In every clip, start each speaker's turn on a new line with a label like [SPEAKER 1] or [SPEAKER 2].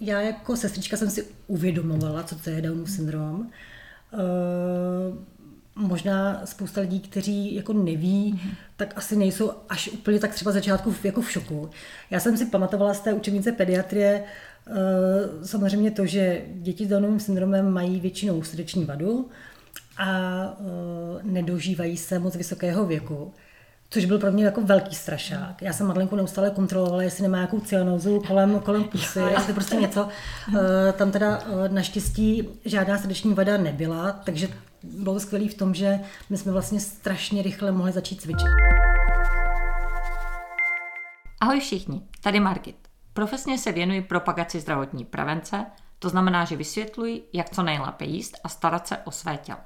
[SPEAKER 1] já jako sestřička jsem si uvědomovala, co to je Downův syndrom. Uh, možná spousta lidí, kteří jako neví, mm-hmm. tak asi nejsou až úplně tak třeba začátku jako v šoku. Já jsem si pamatovala z té učebnice pediatrie uh, samozřejmě to, že děti s Downovým syndromem mají většinou srdeční vadu a uh, nedožívají se moc vysokého věku. Což byl pro mě jako velký strašák. Já jsem Madlenku neustále kontrolovala, jestli nemá nějakou cyanozu kolem, kolem pusy, jestli prostě něco. Eh, tam teda eh, naštěstí žádná srdeční vada nebyla, takže bylo skvělé v tom, že my jsme vlastně strašně rychle mohli začít cvičit.
[SPEAKER 2] Ahoj všichni, tady Margit. Profesně se věnuji propagaci zdravotní prevence, to znamená, že vysvětluji, jak co nejlépe jíst a starat se o své tělo.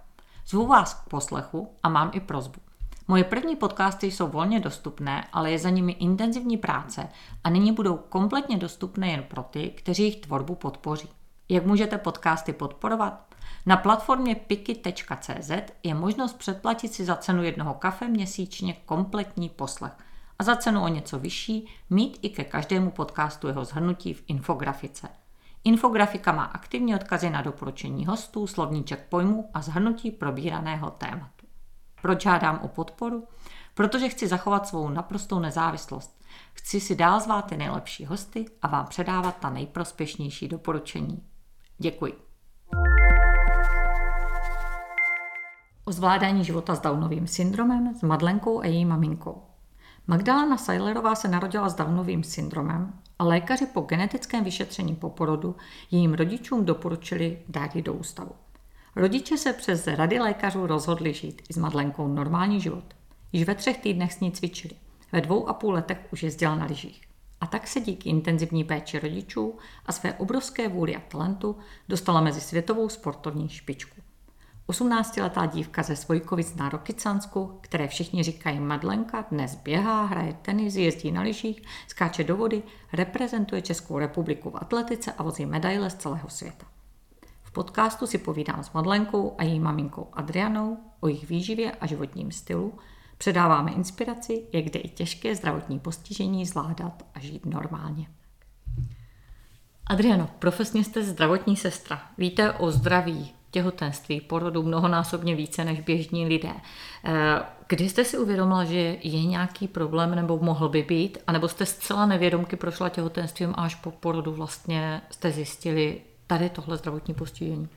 [SPEAKER 2] Zvu vás k poslechu a mám i prozbu. Moje první podcasty jsou volně dostupné, ale je za nimi intenzivní práce a nyní budou kompletně dostupné jen pro ty, kteří jejich tvorbu podpoří. Jak můžete podcasty podporovat? Na platformě piki.cz je možnost předplatit si za cenu jednoho kafe měsíčně kompletní poslech a za cenu o něco vyšší mít i ke každému podcastu jeho zhrnutí v infografice. Infografika má aktivní odkazy na doporučení hostů, slovníček pojmu a zhrnutí probíraného tématu. Proč žádám o podporu? Protože chci zachovat svou naprostou nezávislost. Chci si dál zvát ty nejlepší hosty a vám předávat ta nejprospěšnější doporučení. Děkuji. O zvládání života s Downovým syndromem s Madlenkou a její maminkou. Magdalena Seilerová se narodila s Downovým syndromem a lékaři po genetickém vyšetření po porodu jejím rodičům doporučili dát ji do ústavu. Rodiče se přes rady lékařů rozhodli žít i s Madlenkou normální život. Již ve třech týdnech s ní cvičili. Ve dvou a půl letech už jezdila na lyžích. A tak se díky intenzivní péči rodičů a své obrovské vůli a talentu dostala mezi světovou sportovní špičku. 18-letá dívka ze Svojkovic na Rokycansku, které všichni říkají Madlenka, dnes běhá, hraje tenis, jezdí na lyžích, skáče do vody, reprezentuje Českou republiku v atletice a vozí medaile z celého světa podcastu si povídám s Madlenkou a její maminkou Adrianou o jejich výživě a životním stylu. Předáváme inspiraci, jak jde i těžké zdravotní postižení zvládat a žít normálně. Adriano, profesně jste zdravotní sestra. Víte o zdraví, těhotenství, porodu mnohonásobně více než běžní lidé. Eh, kdy jste si uvědomila, že je nějaký problém nebo mohl by být, anebo jste zcela nevědomky prošla těhotenstvím a až po porodu vlastně jste zjistili, tady tohle zdravotní postižení?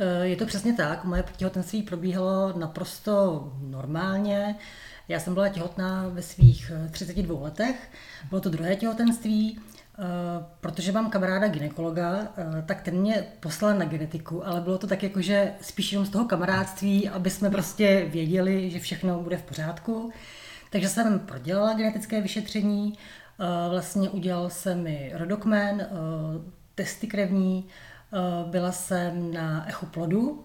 [SPEAKER 1] Eh, je to přesně tak. Moje těhotenství probíhalo naprosto normálně. Já jsem byla těhotná ve svých 32 eh, letech. Bylo to druhé těhotenství. Eh, protože mám kamaráda ginekologa, tak ten mě poslal na genetiku, ale bylo to tak jako, že spíš jenom z toho kamarádství, aby jsme prostě věděli, že všechno bude v pořádku. Takže jsem prodělala genetické vyšetření, vlastně udělal jsem mi rodokmen, testy krevní, Eh, byla jsem na echo plodu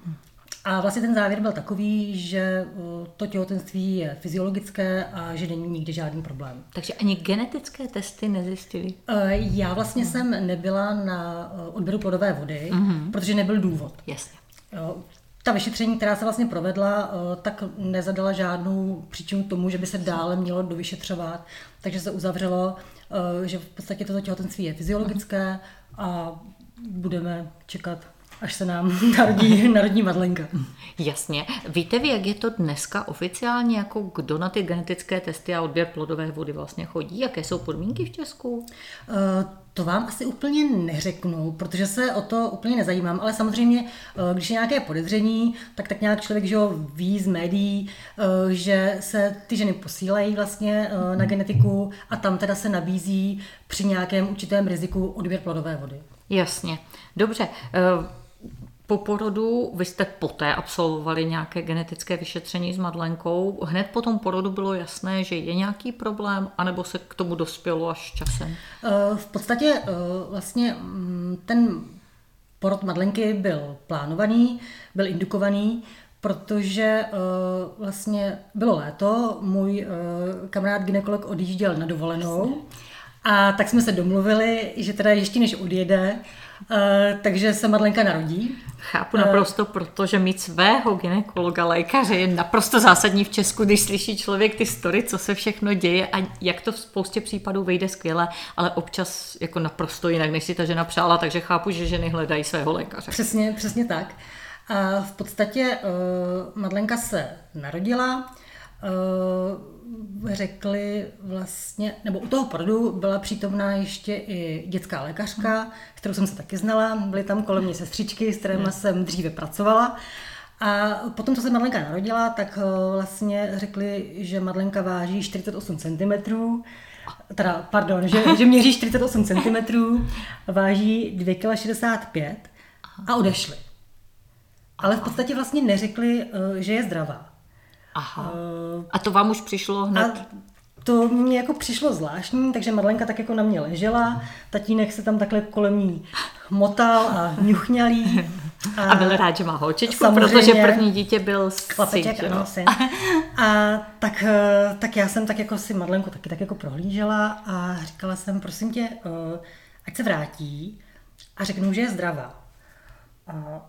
[SPEAKER 1] a vlastně ten závěr byl takový, že eh, to těhotenství je fyziologické a že není nikdy žádný problém.
[SPEAKER 2] Takže ani genetické testy nezjistili?
[SPEAKER 1] Eh, já vlastně jsem nebyla na odběru plodové vody, uh-huh. protože nebyl důvod.
[SPEAKER 2] Jasně.
[SPEAKER 1] Ta vyšetření, která se vlastně provedla, tak nezadala žádnou příčinu tomu, že by se dále mělo dovyšetřovat. Takže se uzavřelo, že v podstatě toto těhotenství je fyziologické a budeme čekat, až se nám narodí, narodí Madlenka.
[SPEAKER 2] Jasně. Víte vy, jak je to dneska oficiálně, jako kdo na ty genetické testy a odběr plodové vody vlastně chodí? Jaké jsou podmínky v Česku? Uh,
[SPEAKER 1] to vám asi úplně neřeknu, protože se o to úplně nezajímám, ale samozřejmě, eh, když je nějaké podezření, tak tak nějak člověk že ví z médií, eh, že se ty ženy posílají vlastně na genetiku a tam teda se nabízí při nějakém určitém riziku odběr plodové vody.
[SPEAKER 2] Jasně. Dobře. Eh, po porodu vy jste poté absolvovali nějaké genetické vyšetření s Madlenkou. Hned po tom porodu bylo jasné, že je nějaký problém, anebo se k tomu dospělo až časem?
[SPEAKER 1] Eh, v podstatě eh, vlastně mm, ten porod Madlenky byl plánovaný, byl indukovaný, protože vlastně bylo léto, můj kamarád ginekolog odjížděl na dovolenou A tak jsme se domluvili, že teda ještě než odjede, uh, takže se Madlenka narodí.
[SPEAKER 2] Chápu naprosto, protože mít svého ginekologa, lékaře je naprosto zásadní v Česku, když slyší člověk ty story, co se všechno děje a jak to v spoustě případů vyjde skvěle, ale občas jako naprosto jinak, než si ta žena přála, takže chápu, že ženy hledají svého lékaře.
[SPEAKER 1] Přesně, přesně tak. A v podstatě uh, Madlenka se narodila, uh, řekli vlastně, nebo u toho porodu byla přítomná ještě i dětská lékařka, kterou jsem se taky znala, byly tam kolem mě sestřičky, s kterými jsem dříve pracovala. A potom, co se Madlenka narodila, tak uh, vlastně řekli, že Madlenka váží 48 cm, teda, pardon, že, že měří 48 cm, váží 2,65 kg a odešli. Ale v podstatě vlastně neřekli, eh, že je zdravá.
[SPEAKER 2] Aha. A to vám už přišlo hned? A
[SPEAKER 1] to mě jako přišlo zvláštní, takže Madlenka tak jako na mě ležela, tatínek se tam takhle kolem ní motal a ňuchňalý.
[SPEAKER 2] A, a byl rád, že má holčičku, protože první dítě byl
[SPEAKER 1] chlapeček, syn, ano, syn. A tak, eh, tak já jsem tak jako si Madlenku taky tak jako prohlížela a říkala jsem, prosím tě, eh, ať se vrátí a řeknu, že je zdravá. A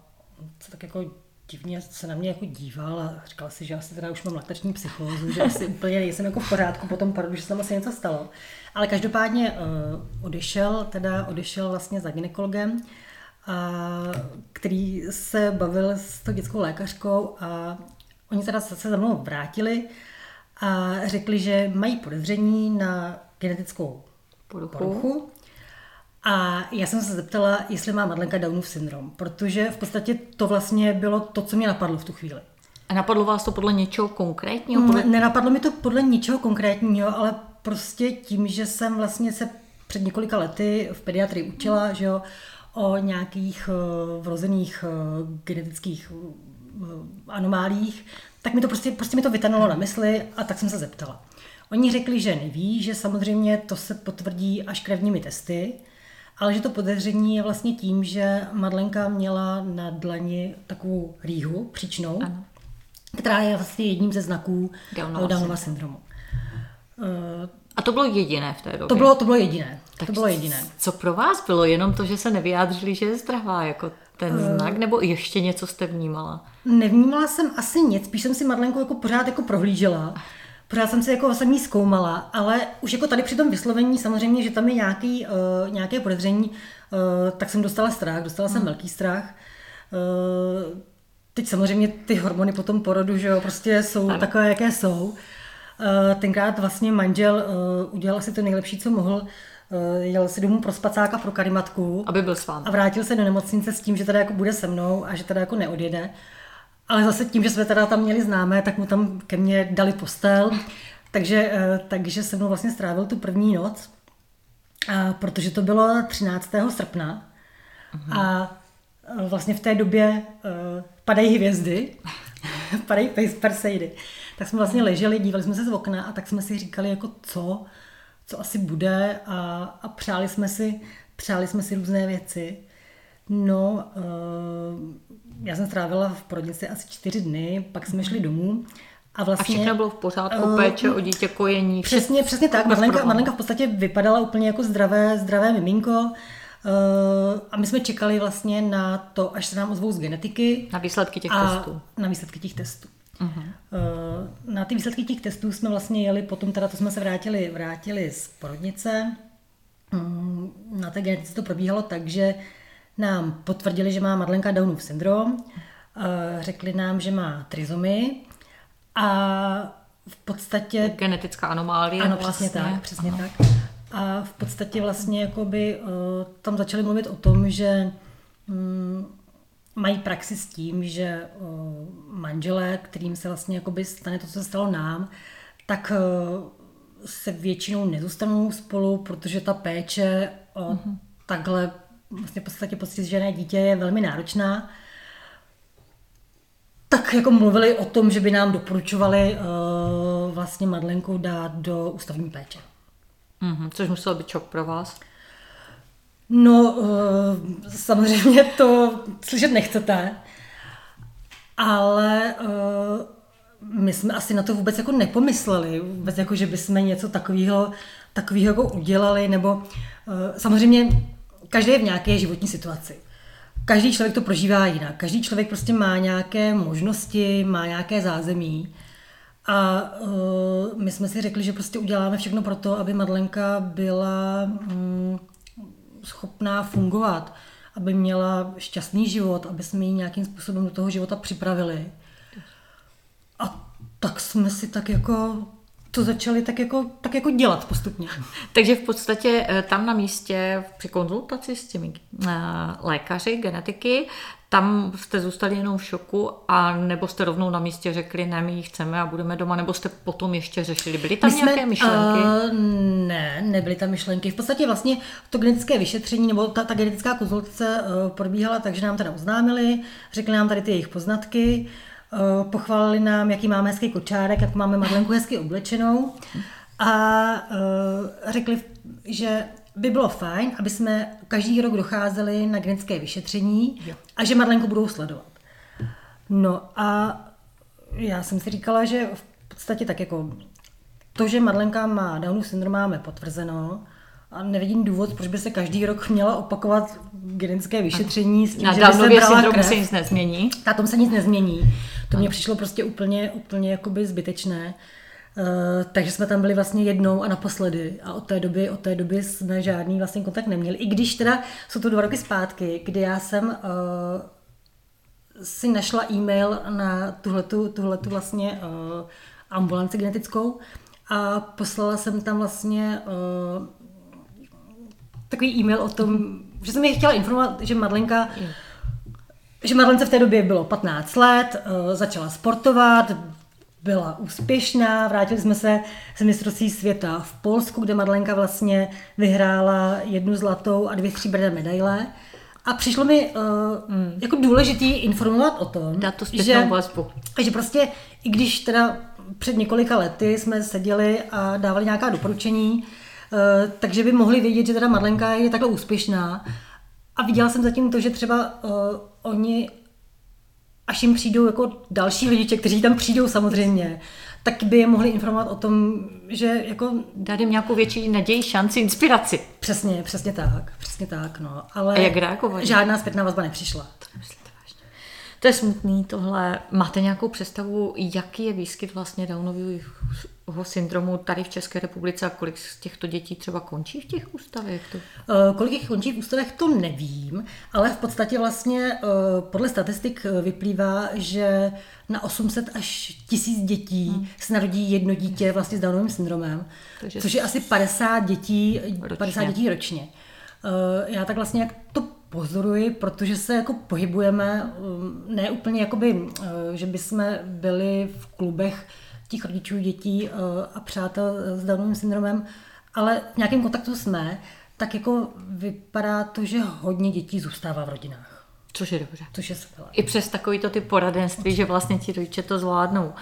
[SPEAKER 1] co tak jako divně se na mě jako díval a říkal si, že asi teda už mám laktační psychózu, že asi úplně nejsem jako v pořádku po tom porodu, že se tam asi něco stalo. Ale každopádně uh, odešel, teda odešel vlastně za ginekologem, a, který se bavil s tou dětskou lékařkou a oni teda se za mnou vrátili a řekli, že mají podezření na genetickou poruchu, poruchu a já jsem se zeptala, jestli má Madlenka Downův syndrom, protože v podstatě to vlastně bylo to, co mě napadlo v tu chvíli.
[SPEAKER 2] A napadlo vás to podle něčeho konkrétního?
[SPEAKER 1] Podle... Nenapadlo mi to podle ničeho konkrétního, ale prostě tím, že jsem vlastně se před několika lety v pediatrii učila, že jo, o nějakých uh, vrozených uh, genetických uh, anomálích, tak mi to prostě, prostě mi to vytanulo na mysli a tak jsem se zeptala. Oni řekli, že neví, že samozřejmě to se potvrdí až krevními testy, ale že to podezření je vlastně tím, že Madlenka měla na dlani takovou rýhu příčnou, ano. která je vlastně jedním ze znaků Downova, Downova syndromu.
[SPEAKER 2] A to bylo jediné v té době?
[SPEAKER 1] To bylo, to bylo jediné. Tak to bylo jediné.
[SPEAKER 2] Co pro vás bylo? Jenom to, že se nevyjádřili, že je zdravá, jako ten uh, znak, nebo ještě něco jste vnímala?
[SPEAKER 1] Nevnímala jsem asi nic, spíš jsem si Madlenku jako pořád jako prohlížela pořád jsem si jako jsem jí zkoumala, ale už jako tady při tom vyslovení samozřejmě, že tam je nějaký, uh, nějaké podezření, uh, tak jsem dostala strach, dostala jsem hmm. velký strach. Uh, teď samozřejmě ty hormony po tom porodu, že jo, prostě jsou ano. takové, jaké jsou. Uh, tenkrát vlastně manžel uh, udělal si to nejlepší, co mohl, uh, jel si domů pro spacáka, pro karimatku.
[SPEAKER 2] Aby byl s vámi.
[SPEAKER 1] A vrátil se do nemocnice s tím, že teda jako bude se mnou a že teda jako neodjede. Ale zase tím, že jsme teda tam měli známé, tak mu tam ke mně dali postel, takže, eh, takže se mnou vlastně strávil tu první noc, protože to bylo 13. srpna uh-huh. a eh, vlastně v té době uh, padají hvězdy, padají Perseidy. Tak jsme vlastně leželi, dívali jsme se z okna a tak jsme si říkali, jako co, co asi bude a, a přáli jsme si, přáli jsme si různé věci. No, uh, já jsem strávila v porodnici asi čtyři dny, pak jsme šli domů.
[SPEAKER 2] A, vlastně, a všechno bylo v pořádku, uh, péče o dítě, kojení.
[SPEAKER 1] Přesně, přesně tak. Madlenka, Madlenka v podstatě vypadala úplně jako zdravé, zdravé miminko. Uh, a my jsme čekali vlastně na to, až se nám ozvou z genetiky.
[SPEAKER 2] Na výsledky těch
[SPEAKER 1] a
[SPEAKER 2] testů.
[SPEAKER 1] Na výsledky těch testů. Uh-huh. Uh, na ty výsledky těch testů jsme vlastně jeli, potom teda to jsme se vrátili, vrátili z porodnice. Um, na té genetice to probíhalo tak, že nám potvrdili, že má Madlenka Downův syndrom, eh, řekli nám, že má trizomy a v podstatě...
[SPEAKER 2] Genetická anomálie.
[SPEAKER 1] Ano, vlastně. přesně tak, přesně Aha. tak. A v podstatě vlastně jakoby, uh, tam začali mluvit o tom, že um, mají praxi s tím, že uh, manželé, kterým se vlastně jakoby stane to, co se stalo nám, tak se většinou nezůstanou spolu, protože ta péče o uh-huh. takhle vlastně v podstatě postižené dítě je velmi náročná, tak jako mluvili o tom, že by nám doporučovali uh, vlastně Madlenku dát do ústavní péče.
[SPEAKER 2] Mm-hmm, což muselo být čok pro vás?
[SPEAKER 1] No, uh, samozřejmě to slyšet nechcete, ale uh, my jsme asi na to vůbec jako nepomysleli, vůbec jako, že bychom něco takového takového jako udělali, nebo samozřejmě každý je v nějaké životní situaci. Každý člověk to prožívá jinak. Každý člověk prostě má nějaké možnosti, má nějaké zázemí. A uh, my jsme si řekli, že prostě uděláme všechno pro to, aby Madlenka byla um, schopná fungovat, aby měla šťastný život, aby jsme ji nějakým způsobem do toho života připravili. A tak jsme si tak jako to začali tak jako, tak jako dělat postupně.
[SPEAKER 2] Takže v podstatě eh, tam na místě při konzultaci s těmi uh, lékaři, genetiky, tam jste zůstali jenom v šoku a nebo jste rovnou na místě řekli, ne, my ji chceme a budeme doma, nebo jste potom ještě řešili. Byly tam my nějaké jsme, myšlenky? Uh,
[SPEAKER 1] ne, nebyly tam myšlenky. V podstatě vlastně to genetické vyšetření nebo ta, ta genetická konzultace uh, probíhala tak, že nám teda oznámili, řekli nám tady ty jejich poznatky, uh, pochválili nám, jaký máme hezký kočárek, jak máme Madlenku hezky oblečenou a uh, řekli, že by bylo fajn, aby jsme každý rok docházeli na genetické vyšetření a že Madlenku budou sledovat. No a já jsem si říkala, že v podstatě tak jako to, že Madlenka má Downův syndrom, máme potvrzeno, a nevidím důvod, proč by se každý rok měla opakovat genetické vyšetření s tím,
[SPEAKER 2] Na
[SPEAKER 1] že by se
[SPEAKER 2] brala krev. se nic nezmění.
[SPEAKER 1] Na tom se nic nezmění. To mně přišlo prostě úplně, úplně jakoby zbytečné. Uh, takže jsme tam byli vlastně jednou a naposledy a od té doby, od té doby jsme žádný vlastně kontakt neměli. I když teda jsou to dva roky zpátky, kdy já jsem uh, si našla e-mail na tuhletu, tuhletu vlastně uh, ambulanci genetickou a poslala jsem tam vlastně uh, takový e-mail o tom, že jsem je chtěla informovat, že Madlenka že Madlence v té době bylo 15 let, uh, začala sportovat, byla úspěšná. Vrátili jsme se z mistrovství světa v Polsku, kde Madlenka vlastně vyhrála jednu zlatou a dvě stříbrné medaile. A přišlo mi uh, mm. jako důležitý informovat o tom,
[SPEAKER 2] to že, vazbu.
[SPEAKER 1] že prostě, i když teda před několika lety jsme seděli a dávali nějaká doporučení, uh, takže by mohli vědět, že teda Madlenka je takhle úspěšná. A viděla jsem zatím to, že třeba uh, oni až jim přijdou jako další lidi, kteří tam přijdou samozřejmě, tak by je mohli informovat o tom, že jako...
[SPEAKER 2] Dát jim nějakou větší naději, šanci, inspiraci.
[SPEAKER 1] Přesně, přesně tak, přesně tak, no. Ale
[SPEAKER 2] A jak reagovali?
[SPEAKER 1] žádná zpětná vazba nepřišla. To
[SPEAKER 2] to je smutný tohle. Máte nějakou představu, jaký je výskyt vlastně Downového syndromu tady v České republice a kolik z těchto dětí třeba končí v těch ústavech? To...
[SPEAKER 1] Uh, kolik jich končí v ústavech, to nevím, ale v podstatě vlastně uh, podle statistik eh, vyplývá, že na 800 až 1000 dětí hmm. se narodí jedno dítě vlastně s Downovým syndromem, Takže což je asi 50 dětí ročně. 50 dětí ročně. Já tak vlastně, jak to pozoruji, protože se jako pohybujeme, um, ne úplně jakoby, že bychom byli v klubech těch rodičů, dětí uh, a přátel s Downovým syndromem, ale v nějakém kontaktu jsme, tak jako vypadá to, že hodně dětí zůstává v rodinách.
[SPEAKER 2] Což je dobře.
[SPEAKER 1] Což je skvělé.
[SPEAKER 2] I přes takovýto ty poradenství, že vlastně ti rodiče to zvládnou.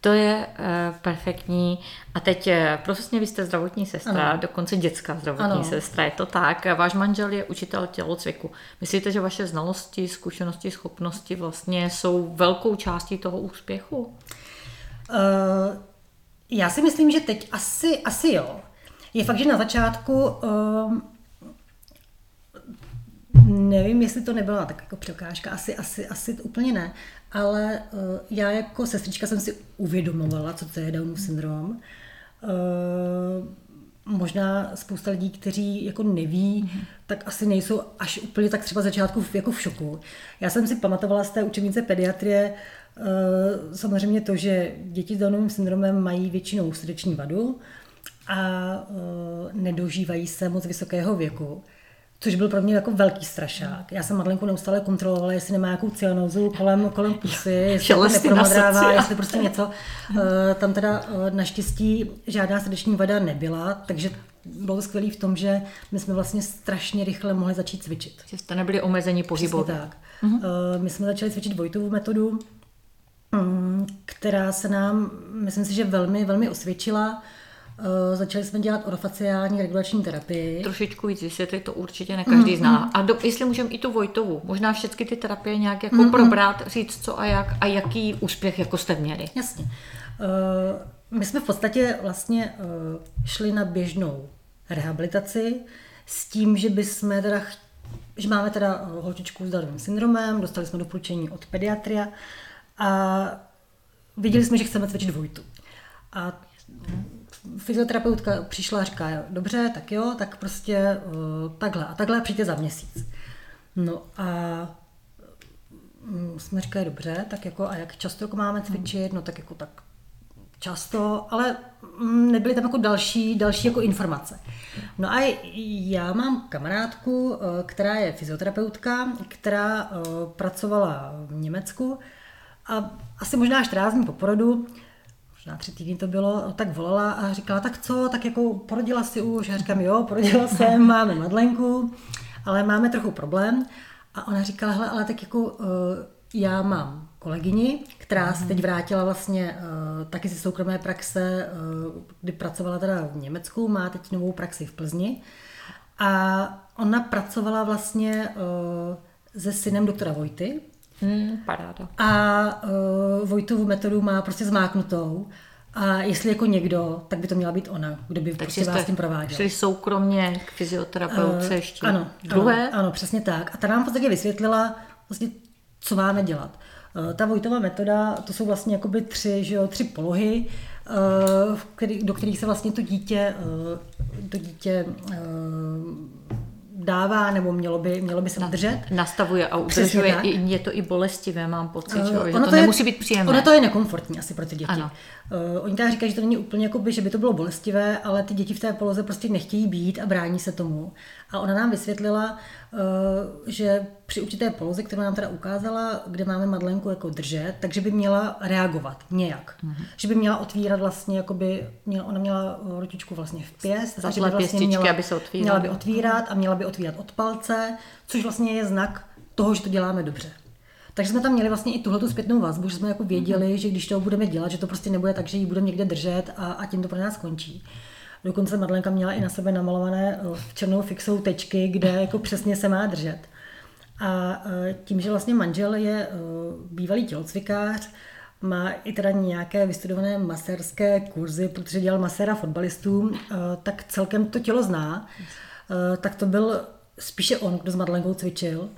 [SPEAKER 2] To je uh, perfektní. A teď, profesně vy jste zdravotní sestra, ano. dokonce dětská zdravotní ano. sestra, je to tak. Váš manžel je učitel tělocviku. Myslíte, že vaše znalosti, zkušenosti, schopnosti vlastně jsou velkou částí toho úspěchu? Uh,
[SPEAKER 1] já si myslím, že teď asi, asi jo. Je fakt, že na začátku uh, nevím, jestli to nebyla tak jako překážka, asi, asi, asi úplně ne, ale uh, já jako sestřička jsem si uvědomovala, co to je Downův syndrom. Uh, možná spousta lidí, kteří jako neví, mm-hmm. tak asi nejsou až úplně tak třeba začátku jako v šoku. Já jsem si pamatovala z té učebnice pediatrie uh, samozřejmě to, že děti s Downovým syndromem mají většinou srdeční vadu a uh, nedožívají se moc vysokého věku. Což byl pro mě jako velký strašák. Já jsem Madlenku neustále kontrolovala, jestli nemá nějakou cyanózu kolem, kolem pusy, jestli to nepromodrává, jestli prostě něco. Eh, tam teda eh, naštěstí žádná srdeční vada nebyla, takže bylo to skvělé v tom, že my jsme vlastně strašně rychle mohli začít cvičit.
[SPEAKER 2] Že jste nebyli omezení pohybu.
[SPEAKER 1] tak. Uh-huh. My jsme začali cvičit Vojtovu metodu, mm, která se nám, myslím si, že velmi, velmi osvědčila. Uh, začali jsme dělat orofaciální regulační terapii.
[SPEAKER 2] Trošičku víc vysvětlit, to určitě ne každý mm, zná. A do, jestli můžeme i tu Vojtovu, možná všechny ty terapie nějak jako mm, probrat, říct co a jak a jaký úspěch jako jste měli.
[SPEAKER 1] Jasně. Uh, my jsme v podstatě vlastně uh, šli na běžnou rehabilitaci s tím, že bychom teda že máme teda holčičku s Downovým syndromem, dostali jsme doporučení od pediatria a viděli jsme, že chceme cvičit Vojtu. A fyzioterapeutka přišla a říká, dobře, tak jo, tak prostě uh, takhle a takhle přijďte za měsíc. No a um, jsme říkali, dobře, tak jako a jak často jako máme cvičit, no tak jako tak často, ale mm, nebyly tam jako další, další jako informace. No a já mám kamarádku, eh, která je fyzioterapeutka, která eh, pracovala v Německu a asi možná 14 dní po porodu možná tři týdny to bylo, tak volala a říkala, tak co, tak jako porodila si už. Já říkám, jo, porodila jsem, máme madlenku, ale máme trochu problém. A ona říkala, hele, ale tak jako uh, já mám kolegyni, která se teď vrátila vlastně uh, taky ze soukromé praxe, uh, kdy pracovala teda v Německu, má teď novou praxi v Plzni. A ona pracovala vlastně uh, se synem doktora Vojty,
[SPEAKER 2] Hmm, paráda.
[SPEAKER 1] A uh, Vojtovu metodu má prostě zmáknutou. A jestli jako někdo, tak by to měla být ona, kdo by prostě vás tím prováděl.
[SPEAKER 2] Šli soukromně k fyzioterapeutce uh, ještě
[SPEAKER 1] ano,
[SPEAKER 2] druhé?
[SPEAKER 1] Ano, ano, přesně tak. A ta nám v podstatě vysvětlila, vlastně, co máme dělat. Uh, ta Vojtová metoda, to jsou vlastně jakoby tři, že jo, tři polohy, uh, který, do kterých se vlastně to dítě, uh, to dítě uh, dává, nebo mělo by, mělo by se Na, držet.
[SPEAKER 2] Nastavuje a udržuje. I, je to i bolestivé, mám pocit, uh, že, že to,
[SPEAKER 1] to
[SPEAKER 2] nemusí být příjemné.
[SPEAKER 1] Ono to je nekomfortní asi pro ty děti. Ano. Uh, oni teda říkají, že to není úplně jako by, že by to bylo bolestivé, ale ty děti v té poloze prostě nechtějí být a brání se tomu. A ona nám vysvětlila, že při určité poloze, kterou nám teda ukázala, kde máme Madlenku jako držet, takže by měla reagovat nějak. Uh-huh. Že by měla otvírat vlastně, jakoby, měla, ona měla ručičku vlastně v pěst.
[SPEAKER 2] a že by vlastně měla, aby se otvírala.
[SPEAKER 1] Měla by otvírat a měla by otvírat od palce, což vlastně je znak toho, že to děláme dobře. Takže jsme tam měli vlastně i tuhle zpětnou vazbu, že jsme jako věděli, mm-hmm. že když to budeme dělat, že to prostě nebude tak, že ji budeme někde držet a, a tím to pro nás skončí. Dokonce Madlenka měla i na sebe namalované eh, černou fixou tečky, kde jako přesně se má držet. A eh, tím, že vlastně manžel je eh, bývalý tělocvikář, má i teda nějaké vystudované maserské kurzy, protože dělal maséra fotbalistů, tak celkem to tělo zná. Tak to byl spíše on, kdo s Madlenkou cvičil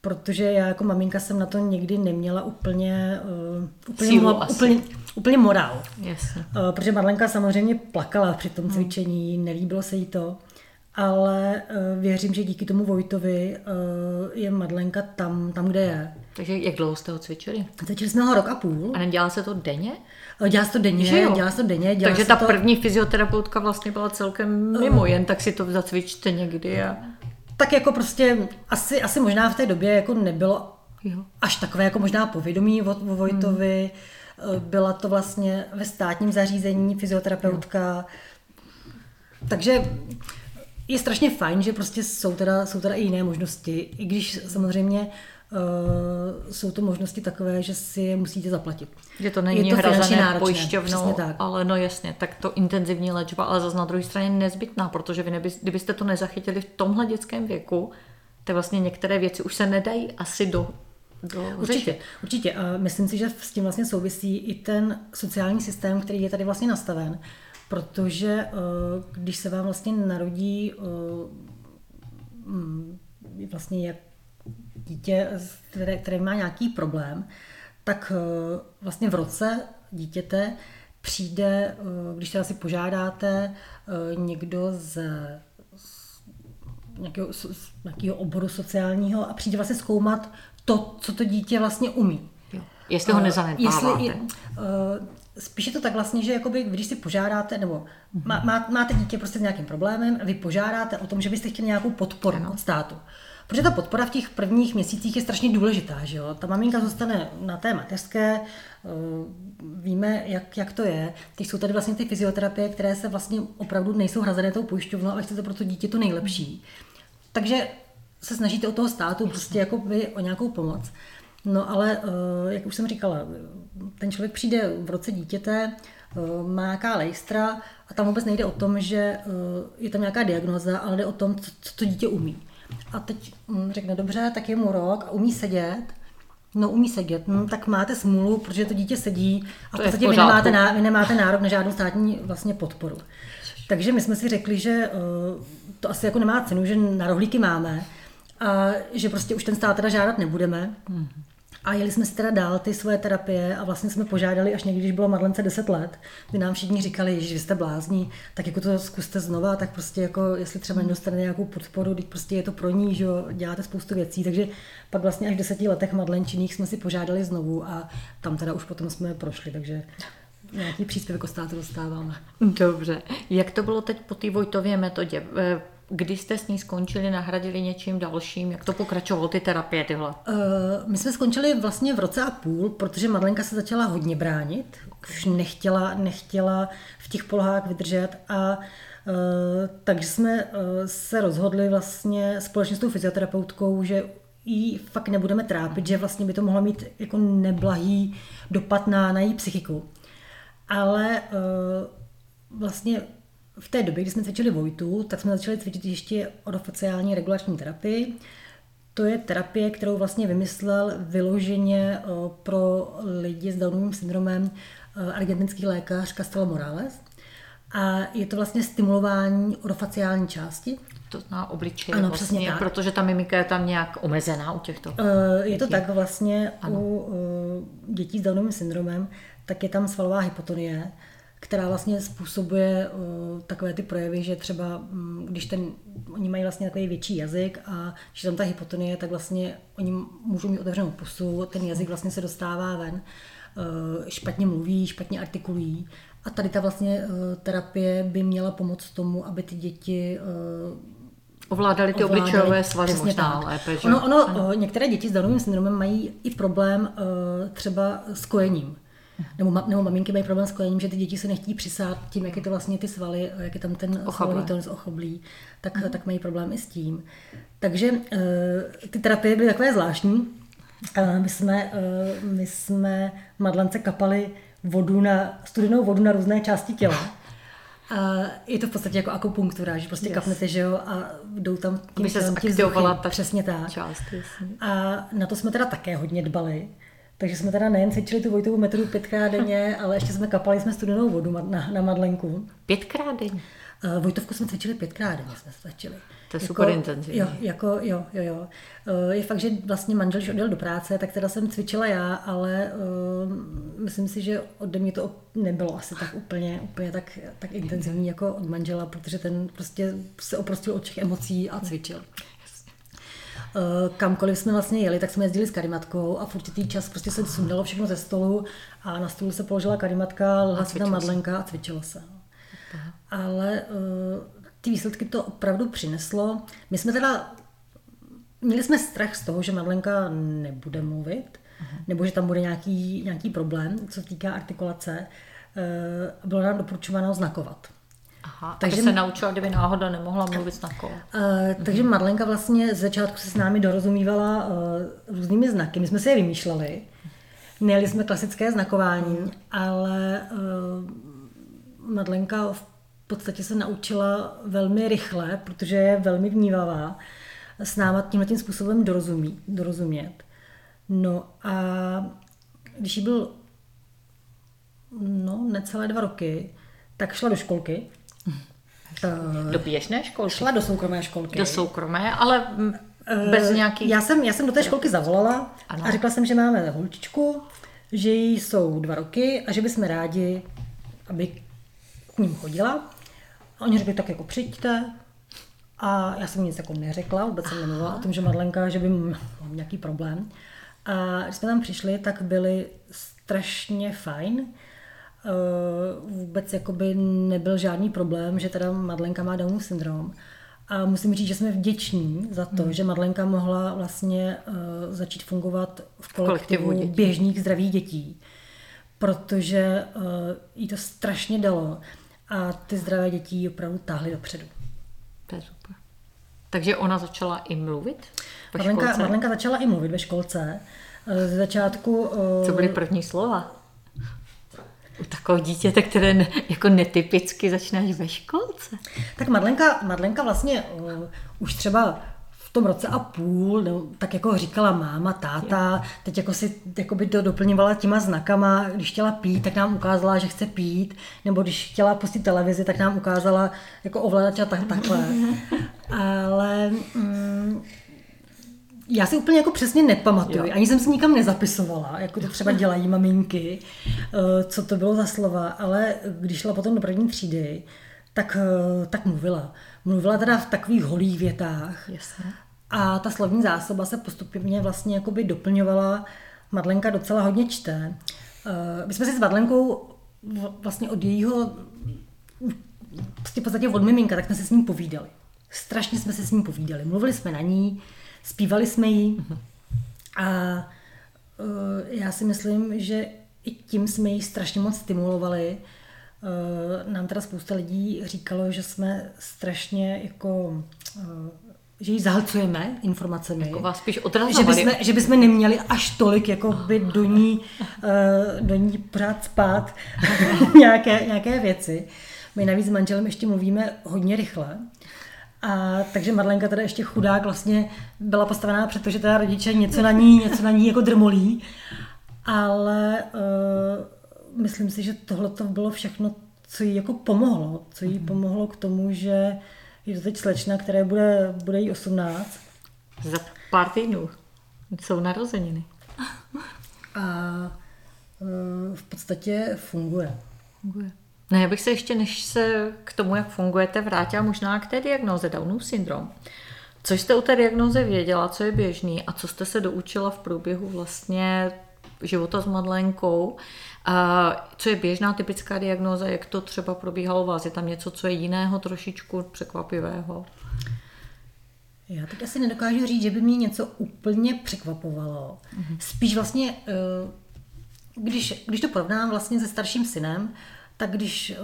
[SPEAKER 1] protože já jako maminka jsem na to nikdy neměla úplně, uh, úplně,
[SPEAKER 2] Sílu
[SPEAKER 1] mo- úplně, úplně morál.
[SPEAKER 2] Yes. Uh,
[SPEAKER 1] protože Madlenka samozřejmě plakala při tom hmm. cvičení, hmm. nelíbilo se jí to, ale uh, věřím, že díky tomu Vojtovi uh, je Madlenka tam, tam, kde je.
[SPEAKER 2] Takže jak dlouho jste ho cvičili?
[SPEAKER 1] Cvičili jsme ho rok a půl.
[SPEAKER 2] A nedělala se to denně?
[SPEAKER 1] Dělá se to denně, dělá se to denně. Dělá
[SPEAKER 2] Takže
[SPEAKER 1] se
[SPEAKER 2] ta
[SPEAKER 1] to...
[SPEAKER 2] první fyzioterapeutka vlastně byla celkem mimo, uh, jen tak si to zacvičte někdy a
[SPEAKER 1] tak jako prostě asi, asi možná v té době jako nebylo jo. až takové jako možná povědomí o, o Vojtovi. Hmm. Byla to vlastně ve státním zařízení fyzioterapeutka. Jo. Takže je strašně fajn, že prostě jsou teda, jsou teda i jiné možnosti, i když samozřejmě uh, jsou to možnosti takové, že si je musíte zaplatit.
[SPEAKER 2] Že to není je to hrazené pojišťovnou, ale no jasně, tak to intenzivní léčba, ale zase na druhé straně nezbytná, protože vy neby, kdybyste to nezachytili v tomhle dětském věku, tak vlastně některé věci už se nedají asi do, do
[SPEAKER 1] Určitě, určitě. A myslím si, že s tím vlastně souvisí i ten sociální systém, který je tady vlastně nastaven, protože eh, když se vám vlastně narodí eh, mm, vlastně jak dítě, které, které má nějaký problém, tak eh, vlastně v roce dítěte přijde, eh, když teda si požádáte eh, někdo z, nějakého, z nějakého oboru sociálního a přijde vlastně zkoumat to, co to dítě vlastně umí.
[SPEAKER 2] Jo. Jestli ho nezanedbáváte. Jestli,
[SPEAKER 1] spíš je to tak vlastně, že jakoby, když si požádáte, nebo má, má, máte dítě prostě s nějakým problémem, vy požádáte o tom, že byste chtěli nějakou podporu ano. od státu. Protože ta podpora v těch prvních měsících je strašně důležitá. Že jo? Ta maminka zůstane na té mateřské, eh, víme, jak, jak to je. Teď jsou tady vlastně ty fyzioterapie, které se vlastně opravdu nejsou hrazené tou pojišťovnou, ale chcete pro to dítě to nejlepší. Takže se snažíte o toho státu prostě jako by o nějakou pomoc. No ale, eh, jak už jsem říkala, ten člověk přijde v roce dítěte, eh, má nějaká lejstra a tam vůbec nejde o tom, že je tam nějaká diagnoza, ale jde o tom, co to dítě umí. A teď hm, řekne, dobře, tak je mu rok a umí sedět. No umí sedět, no, tak máte smůlu, protože to dítě sedí a v podstatě vy nemáte, ná, vy nemáte nárok na žádnou státní vlastně podporu. Takže my jsme si řekli, že uh, to asi jako nemá cenu, že na rohlíky máme a že prostě už ten stát teda žádat nebudeme. Mm. A jeli jsme si teda dál ty svoje terapie a vlastně jsme požádali, až někdy, když bylo Madlence 10 let, kdy nám všichni říkali, že vy jste blázní, tak jako to zkuste znova, tak prostě jako, jestli třeba nedostane nějakou podporu, teď prostě je to pro ní, že jo, děláte spoustu věcí, takže pak vlastně až v deseti letech Madlenčiných jsme si požádali znovu a tam teda už potom jsme prošli, takže nějaký příspěvek o státu dostáváme.
[SPEAKER 2] Dobře. Jak to bylo teď po té Vojtově metodě? Eh, kdy jste s ní skončili, nahradili něčím dalším? Jak to pokračovalo, ty terapie tyhle? Uh,
[SPEAKER 1] my jsme skončili vlastně v roce a půl, protože Madlenka se začala hodně bránit. Už nechtěla, nechtěla v těch polohách vydržet a Uh, takže jsme uh, se rozhodli vlastně společně s tou fyzioterapeutkou, že jí fakt nebudeme trápit, že vlastně by to mohlo mít jako neblahý dopad na, na její psychiku. Ale uh, vlastně v té době, kdy jsme cvičili Vojtu, tak jsme začali cvičit ještě oficiální regulační terapii. To je terapie, kterou vlastně vymyslel vyloženě eh, pro lidi s Downovým syndromem eh, argentinský lékař Castelo Morales. A je to vlastně stimulování orofaciální části.
[SPEAKER 2] To na obličeji ano, vlastně, přesně tak. protože ta mimika je tam nějak omezená u těchto.
[SPEAKER 1] Eh, je to tak vlastně ano. u dětí s Downovým syndromem, tak je tam svalová hypotonie, která vlastně způsobuje uh, takové ty projevy, že třeba um, když ten, oni mají vlastně takový větší jazyk a když tam ta hypotonie, tak vlastně oni můžou mít otevřenou pusu, ten jazyk vlastně se dostává ven, uh, špatně mluví, špatně artikulují. A tady ta vlastně uh, terapie by měla pomoct tomu, aby ty děti
[SPEAKER 2] ovládali ty ovládali, obličejové svaly možná tak. lépe.
[SPEAKER 1] Že? Ono, ono, některé děti s Downovým syndromem mají i problém třeba s kojením nebo, ma, nebo maminky mají problém s kojením, že ty děti se nechtí přisát tím, jak je to vlastně ty svaly, jak je tam ten svalový tónus ochoblý, tak, mm. tak mají problém i s tím. Takže uh, ty terapie byly takové zvláštní. Uh, my, jsme, uh, my jsme Madlence kapali vodu na, studenou vodu na různé části těla. A je to v podstatě jako akupunktura, že prostě yes. kapnete, že jo, a jdou tam tím,
[SPEAKER 2] Aby se zaktivovala ta
[SPEAKER 1] přesně tak.
[SPEAKER 2] Část,
[SPEAKER 1] A na to jsme teda také hodně dbali. Takže jsme teda nejen cvičili tu Vojtovou metodu pětkrát denně, ale ještě jsme kapali jsme studenou vodu na, na Madlenku.
[SPEAKER 2] Pětkrát denně?
[SPEAKER 1] Uh, Vojtovku jsme cvičili pětkrát denně, jsme cvičili.
[SPEAKER 2] To je jako, super intenzivní.
[SPEAKER 1] Jo, jako, jo, jo, jo. Uh, je fakt, že vlastně manžel, když odjel do práce, tak teda jsem cvičila já, ale uh, myslím si, že ode mě to nebylo asi tak úplně, úplně tak, tak intenzivní jako od manžela, protože ten prostě se oprostil od těch emocí a cvičil. Eh, kamkoliv jsme vlastně jeli, tak jsme jezdili s karimatkou a v určitý čas prostě se sundalo všechno ze stolu a na stůl se položila karimatka, lhla se tam madlenka a cvičilo se. Ale uh, ty výsledky to opravdu přineslo. My jsme teda, měli jsme strach z toho, že Madlenka nebude mluvit, nebo že tam bude nějaký, nějaký problém, co týká artikulace. Uh, bylo nám doporučováno znakovat.
[SPEAKER 2] Aha, takže aby se naučila, kdyby náhodou nemohla mluvit znakovou.
[SPEAKER 1] Uh, takže Madlenka vlastně z začátku se s námi dorozumívala uh, různými znaky. My jsme si je vymýšleli. Nejeli jsme klasické znakování, mm. ale uh, Madlenka v podstatě se naučila velmi rychle, protože je velmi vnívavá, s náma tímhle tím způsobem dorozumí, dorozumět. No a když jí byl no, necelé dva roky, tak šla do školky
[SPEAKER 2] do běžné školky?
[SPEAKER 1] Šla do soukromé školky.
[SPEAKER 2] Do soukromé, ale bez nějakých...
[SPEAKER 1] Já jsem, já jsem do té školky zavolala ano. a řekla jsem, že máme holčičku, že jí jsou dva roky a že bychom rádi, aby k ním chodila. A oni řekli, tak jako přijďte. A já jsem nic jako neřekla, vůbec jsem nemluvila o tom, že Madlenka, že by měla nějaký problém. A když jsme tam přišli, tak byli strašně fajn. Eh, vůbec jakoby nebyl žádný problém, že teda Madlenka má Downův syndrom. A musím říct, že jsme vděční za to, hmm. že Madlenka mohla vlastně uh, začít fungovat v kolektivu, kolektivu běžných zdravých dětí, protože uh, jí to strašně dalo a ty zdravé děti opravdu táhly dopředu.
[SPEAKER 2] To je super. Takže ona začala i mluvit
[SPEAKER 1] Madlenka, Madlenka začala i mluvit ve školce. Z začátku...
[SPEAKER 2] Uh, Co byly první slova? U takového dítěte, které ne, jako netypicky začínáš ve školce.
[SPEAKER 1] Tak Madlenka, Madlenka vlastně uh, už třeba v tom roce a půl, no, tak jako říkala máma, táta, teď jako si jako by to doplňovala těma znakama, když chtěla pít, tak nám ukázala, že chce pít, nebo když chtěla pustit televizi, tak nám ukázala jako ovladač a tak, takhle. Ale mm, já si úplně jako přesně nepamatuju, jo. ani jsem si nikam nezapisovala, jako to třeba dělají maminky, co to bylo za slova, ale když šla potom do první třídy, tak, eh, tak mluvila. Mluvila teda v takových holých větách.
[SPEAKER 2] Jasně.
[SPEAKER 1] A ta slovní zásoba se postupně vlastně jakoby doplňovala. Madlenka docela hodně čte. Eh, my jsme si s Madlenkou vlastně od jejího, prostě v podstatě od miminka, tak jsme se s ním povídali. Strašně jsme se s ním povídali. Mluvili jsme na ní, zpívali jsme jí a eh, já si myslím, že i tím jsme ji strašně moc stimulovali, Eh, nám teda spousta lidí říkalo, že jsme strašně jako eh, že ji zahlcujeme informacemi.
[SPEAKER 2] Jako vás spíš
[SPEAKER 1] že bychom, že bychom neměli až tolik jako by do ní, eh, do ní pořád spát nějaké, nějaké věci. My navíc s manželem ještě mluvíme hodně rychle. A takže Marlenka teda ještě chudák vlastně byla postavená před to, že teda rodiče něco na ní, něco na ní jako drmolí. Ale uh, myslím si, že tohle to bylo všechno, co jí jako pomohlo. Co jí mhm. pomohlo k tomu, že je to teď slečna, které bude, bude jí 18.
[SPEAKER 2] Za pár týdnů jsou narozeniny.
[SPEAKER 1] A e, v podstatě funguje.
[SPEAKER 2] Funguje. No já bych se ještě, než se k tomu, jak fungujete, vrátila možná k té diagnoze Downův syndrom. Co jste u té diagnoze věděla, co je běžný a co jste se doučila v průběhu vlastně života s Madlenkou a co je běžná typická diagnóza, jak to třeba probíhalo u vás? Je tam něco, co je jiného, trošičku překvapivého?
[SPEAKER 1] Já teď asi nedokážu říct, že by mě něco úplně překvapovalo. Mm-hmm. Spíš vlastně, eh, když, když to porovnám vlastně se starším synem, tak když eh,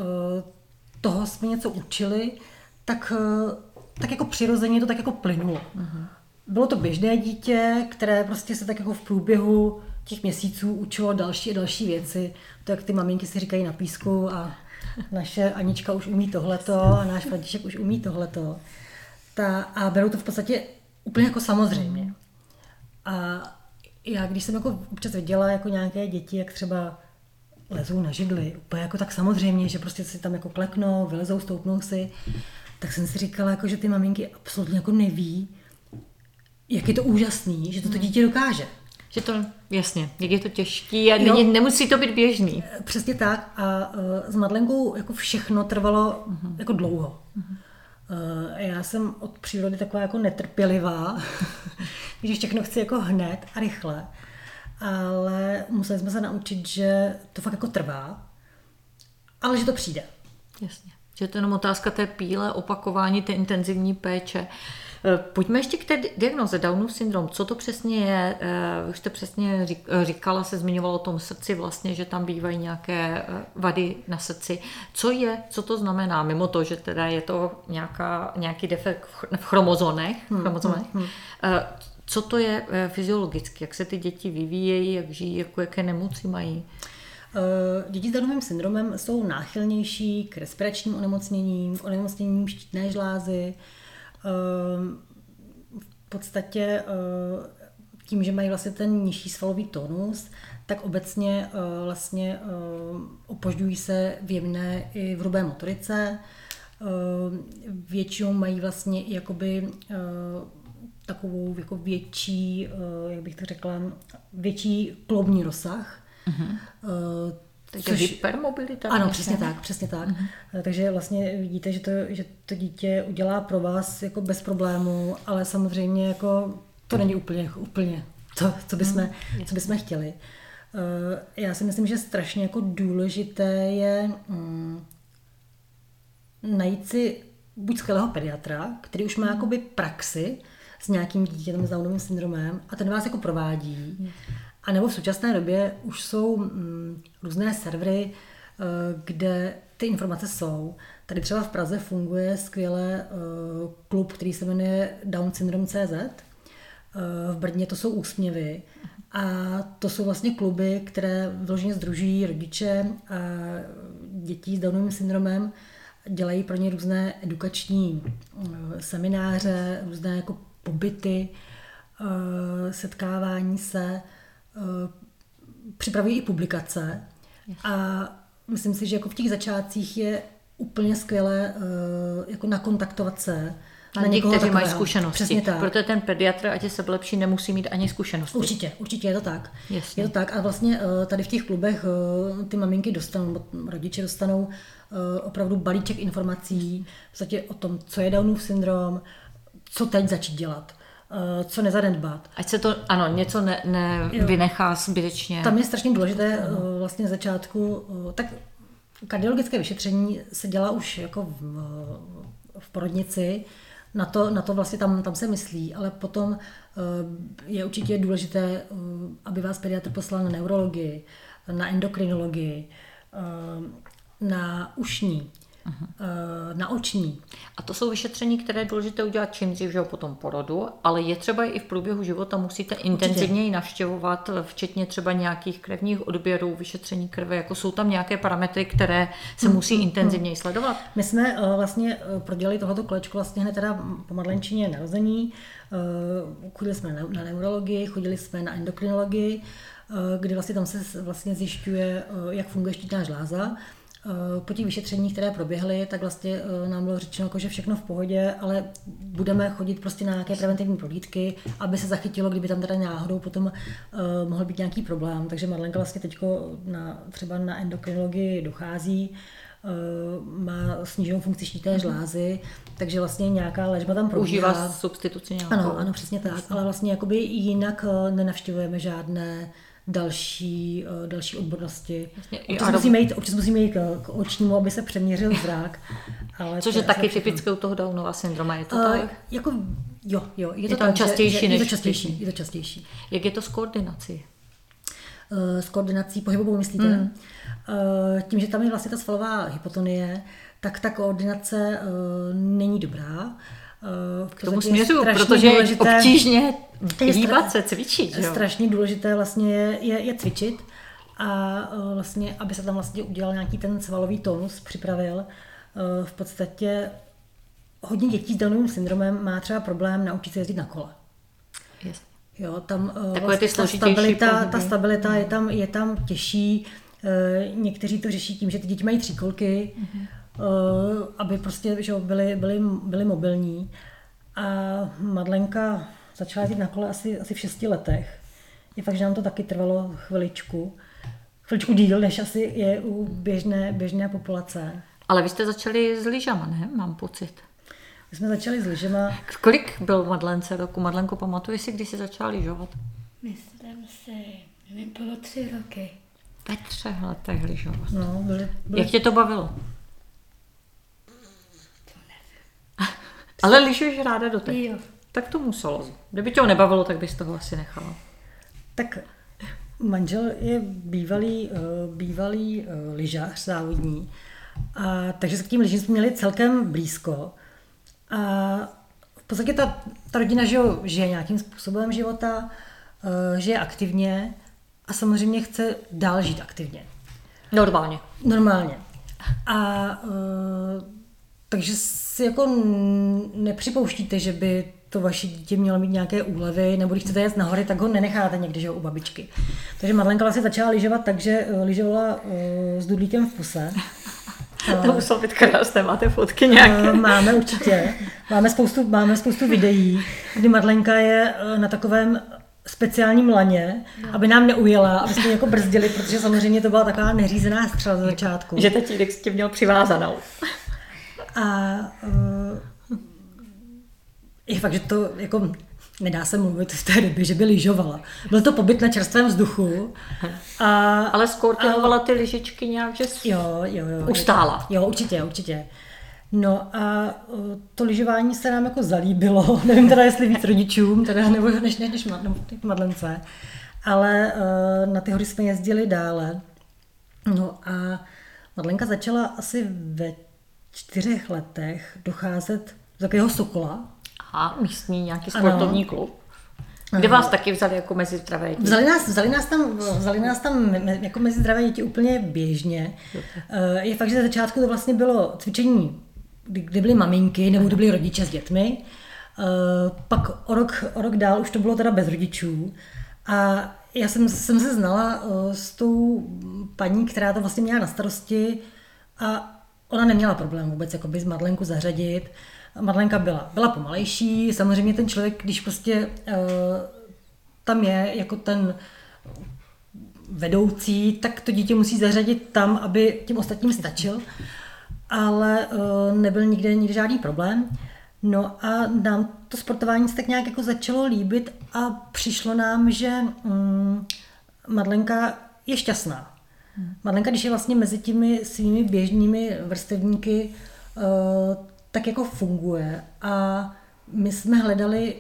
[SPEAKER 1] toho jsme něco učili, tak, eh, tak jako přirozeně to tak jako plynulo. Mm-hmm. Bylo to běžné dítě, které prostě se tak jako v průběhu těch měsíců učilo další a další věci. To, jak ty maminky si říkají na písku a naše Anička už umí tohleto a náš František už umí tohleto. Ta, a berou to v podstatě úplně jako samozřejmě. A já, když jsem jako občas viděla jako nějaké děti, jak třeba lezou na židli, úplně jako tak samozřejmě, že prostě si tam jako kleknou, vylezou, stoupnou si, tak jsem si říkala, jako, že ty maminky absolutně jako neví, jak je to úžasný, že to to dítě dokáže.
[SPEAKER 2] Že to, jasně, jak je to těžký a není, nemusí to být běžný.
[SPEAKER 1] Eh, přesně tak a uh, s Madlenkou jako všechno trvalo uh-huh. jako dlouho. Uh-huh. Uh, já jsem od přírody taková jako netrpělivá, že všechno chci jako hned a rychle, ale museli jsme se naučit, že to fakt jako trvá, ale že to přijde.
[SPEAKER 2] Jasně. Že to je jenom otázka té píle, opakování té intenzivní péče. Uh, pojďme ještě k té diagnoze Downův syndrom. Co to přesně je? Eh, už jste přesně eh, říkala, se zmiňovalo o tom srdci vlastně, že tam bývají nějaké vady na srdci. Co je, co to znamená? Mimo to, že teda je to nějaká, nějaký defekt v chromozonech, hmm, chromozonech hmm, hmm. co to je fyziologicky? Jak se ty děti vyvíjejí, jak žijí, jako jaké nemoci mají?
[SPEAKER 1] Děti s Downovým syndromem jsou náchylnější k respiračním onemocněním, k onemocněním štítné žlázy, v podstatě eh, tím, že mají vlastně ten nižší svalový tonus, tak obecně eh, vlastně opožďují se v jemné i v hrubé motorice. Ehm, většinou mají vlastně jakoby takovou jako větší, jak bych to řekla, větší kloubní rozsah. Uh-huh.
[SPEAKER 2] Takže Což, hypermobilita?
[SPEAKER 1] Ano, přesně tak, přesně tak. Uh-huh. Takže vlastně vidíte, že to, že to dítě udělá pro vás jako bez problému, ale samozřejmě jako to není úplně, úplně to, co bychom, uh-huh. co bychom chtěli. Uh, já si myslím, že strašně jako důležité je um, najít si buď skvělého pediatra, který už má jakoby praxi s nějakým dítětem s Downovým syndromem a ten vás jako provádí. A nebo v současné době už jsou mm, různé servery, eh, kde ty informace jsou. Tady třeba v Praze funguje skvěle eh, klub, který se jmenuje Down Syndrome CZ. Eh, v Brně to jsou úsměvy. A to jsou vlastně kluby, které vložně združují rodiče a dětí s Downovým syndromem. Dělají pro ně různé edukační semináře, různé jako pobyty, setkávání se, připravují i publikace a myslím si, že jako v těch začátcích je úplně skvělé jako nakontaktovat se
[SPEAKER 2] na lidi, kteří takového. mají zkušenosti. Přesně tak. Proto ten pediatr, ať je sebelepší, nemusí mít ani zkušenosti.
[SPEAKER 1] Určitě, určitě je to tak. Jasně. Je to tak. A vlastně eh, tady v těch klubech eh, ty maminky dostanou, rodiče dostanou eh, opravdu balíček informací v o tom, co je Downův syndrom, co teď začít dělat co nezanedbat.
[SPEAKER 2] Ať se to, ano, něco ne, ne vynechá zbytečně.
[SPEAKER 1] Tam je strašně důležité vlastně na začátku, tak kardiologické vyšetření se dělá už jako v, v porodnici, na to, na to vlastně tam, tam se myslí, ale potom eh, je určitě důležité, eh, aby vás pediatr poslal na neurologii, na endokrinologii, eh, na ušní. Eh, na oční.
[SPEAKER 2] A to jsou vyšetření, které je důležité udělat čím dřív, že po tom porodu, ale je třeba i v průběhu života musíte intenzivněji navštěvovat, včetně třeba nějakých krevních odběrů, vyšetření krve, jako jsou tam nějaké parametry, které se musí hmm. intenzivněji sledovat?
[SPEAKER 1] My jsme uh, vlastně prodělali tohoto kolečko vlastně hned teda po madlenčině narození, chodili jsme na, neurologii, chodili jsme na endokrinologii, kdy vlastně tam se vlastně zjišťuje, jak funguje štítná žláza Eh, po těch vyšetřeních, které proběhly, tak vlastně eh, nám bylo řečeno, jako, že všechno v pohodě, ale budeme chodit prostě na nějaké preventivní prohlídky, aby se zachytilo, kdyby tam teda náhodou potom uh, mohl být nějaký problém. Takže Marlenka vlastně teď na, třeba na endokrinologii dochází, uh, má sníženou funkci štítné mhm. žlázy, takže vlastně nějaká léčba tam probíhá.
[SPEAKER 2] Užívá substituci nějakou.
[SPEAKER 1] Ano, ano, přesně tak, ale vlastně jakoby jinak nenavštěvujeme žádné další, uh, další odbornosti. Vlastně, občas, musíme jít, občas musíme jít k, k očnímu, aby se přeměřil zrak.
[SPEAKER 2] Ale Což je taky typické u toho Downova syndroma, je to uh, tak?
[SPEAKER 1] Jako, jo, jo,
[SPEAKER 2] je to, je tam tak, častější že,
[SPEAKER 1] než je to častější, je to častější.
[SPEAKER 2] Jak je to s koordinací?
[SPEAKER 1] Uh, s koordinací pohybovou myslíte? Mm. Uh, tím, že tam je vlastně ta svalová hypotonie, tak ta koordinace uh, není dobrá.
[SPEAKER 2] Uh, K tomu směřu, protože je obtížně hýbat se, cvičit.
[SPEAKER 1] Jo? Strašně důležité vlastně je, je, je cvičit a uh, vlastně, aby se tam vlastně udělal nějaký ten svalový tonus, připravil. Uh, v podstatě hodně dětí s Downovým syndromem má třeba problém naučit se jezdit na kole.
[SPEAKER 2] Yes.
[SPEAKER 1] Jo, tam vlastně ta stabilita, ta stabilita je tam, je tam těžší. Někteří to řeší tím, že ty děti mají tříkolky, mm-hmm. Uh, aby prostě že byly, byly, byly mobilní. A Madlenka Začala jezdit na kole asi, asi v šesti letech. Je fakt, že nám to taky trvalo chviličku. Chviličku díl, než asi je u běžné, běžné populace.
[SPEAKER 2] Ale vy jste začali s lyžama, ne? Mám pocit.
[SPEAKER 1] My jsme začali s lyžema.
[SPEAKER 2] Kolik byl Madlence roku? Madlenko, pamatuješ si, kdy jsi začala lyžovat?
[SPEAKER 3] Myslím si, nevím, bylo tři roky.
[SPEAKER 2] Ve třech letech lyžovat.
[SPEAKER 1] No, byly, byly...
[SPEAKER 2] Jak tě to bavilo? To nevím. Ale lyžuješ ráda do teď?
[SPEAKER 3] Jo.
[SPEAKER 2] Tak to muselo. Kdyby tě ho nebavilo, tak bys toho asi nechala.
[SPEAKER 1] Tak manžel je bývalý, uh, bývalý uh, lyžař závodní, a, takže se k tím lyžím jsme měli celkem blízko. A v podstatě ta, ta rodina že žije nějakým způsobem života, uh, žije aktivně a samozřejmě chce dál žít aktivně.
[SPEAKER 2] Normálně.
[SPEAKER 1] Normálně. A uh, takže si jako nepřipouštíte, že by to vaše dítě mělo mít nějaké úlevy, nebo když chcete jet na hory, tak ho nenecháte někdy že, u babičky. Takže Madlenka vlastně začala lyžovat tak, že eh, lyžovala uh, s dudlíkem v puse.
[SPEAKER 2] to muselo být krásné, máte fotky nějaké?
[SPEAKER 1] Uh, máme určitě. Máme spoustu, máme spoustu videí, kdy Madlenka je na takovém speciálním laně, no. aby nám neujela, aby jsme jako brzdili, protože samozřejmě to byla taková neřízená střela za začátku.
[SPEAKER 2] Že tatínek s tím měl přivázanou.
[SPEAKER 1] A uh, je fakt, že to jako nedá se mluvit v té době, že by lyžovala. Byl to pobyt na čerstvém vzduchu.
[SPEAKER 2] A, Ale skortinovala ty lyžičky nějak, že
[SPEAKER 1] jo, jo, jo,
[SPEAKER 2] ustála.
[SPEAKER 1] Jo, určitě, určitě. No a to lyžování se nám jako zalíbilo. Nevím teda, jestli víc rodičům, teda, nebo než, než, než Madlence. Ale uh, na ty hory jsme jezdili dále. No a Madlenka začala asi ve čtyřech letech docházet z takového sokola,
[SPEAKER 2] Aha, místní nějaký sportovní ano. klub. Kde vás taky vzali jako mezi zdravé děti?
[SPEAKER 1] Vzali nás, vzali nás tam, vzali nás tam jako mezi zdravé děti úplně běžně. Eh, je fakt, že za začátku to vlastně bylo cvičení, kdy, kdy byly maminky nebo kdy byly rodiče s dětmi. pak o rok, o rok dál už to bylo teda bez rodičů a já jsem, jsem se znala s tou paní, která to vlastně měla na starosti a ona neměla problém vůbec jakoby z Madlenku zařadit. Madlenka byla, byla pomalejší, samozřejmě ten člověk, když prostě uh, tam je jako ten vedoucí, tak to dítě musí zařadit tam, aby těm ostatním stačil, ale uh, nebyl nikde, nikde žádný problém. No a nám to sportování se tak nějak jako začalo líbit a přišlo nám, že um, Madlenka je šťastná. Madlenka, když je vlastně mezi těmi svými běžnými vrstevníky, uh, tak jako funguje. A my jsme hledali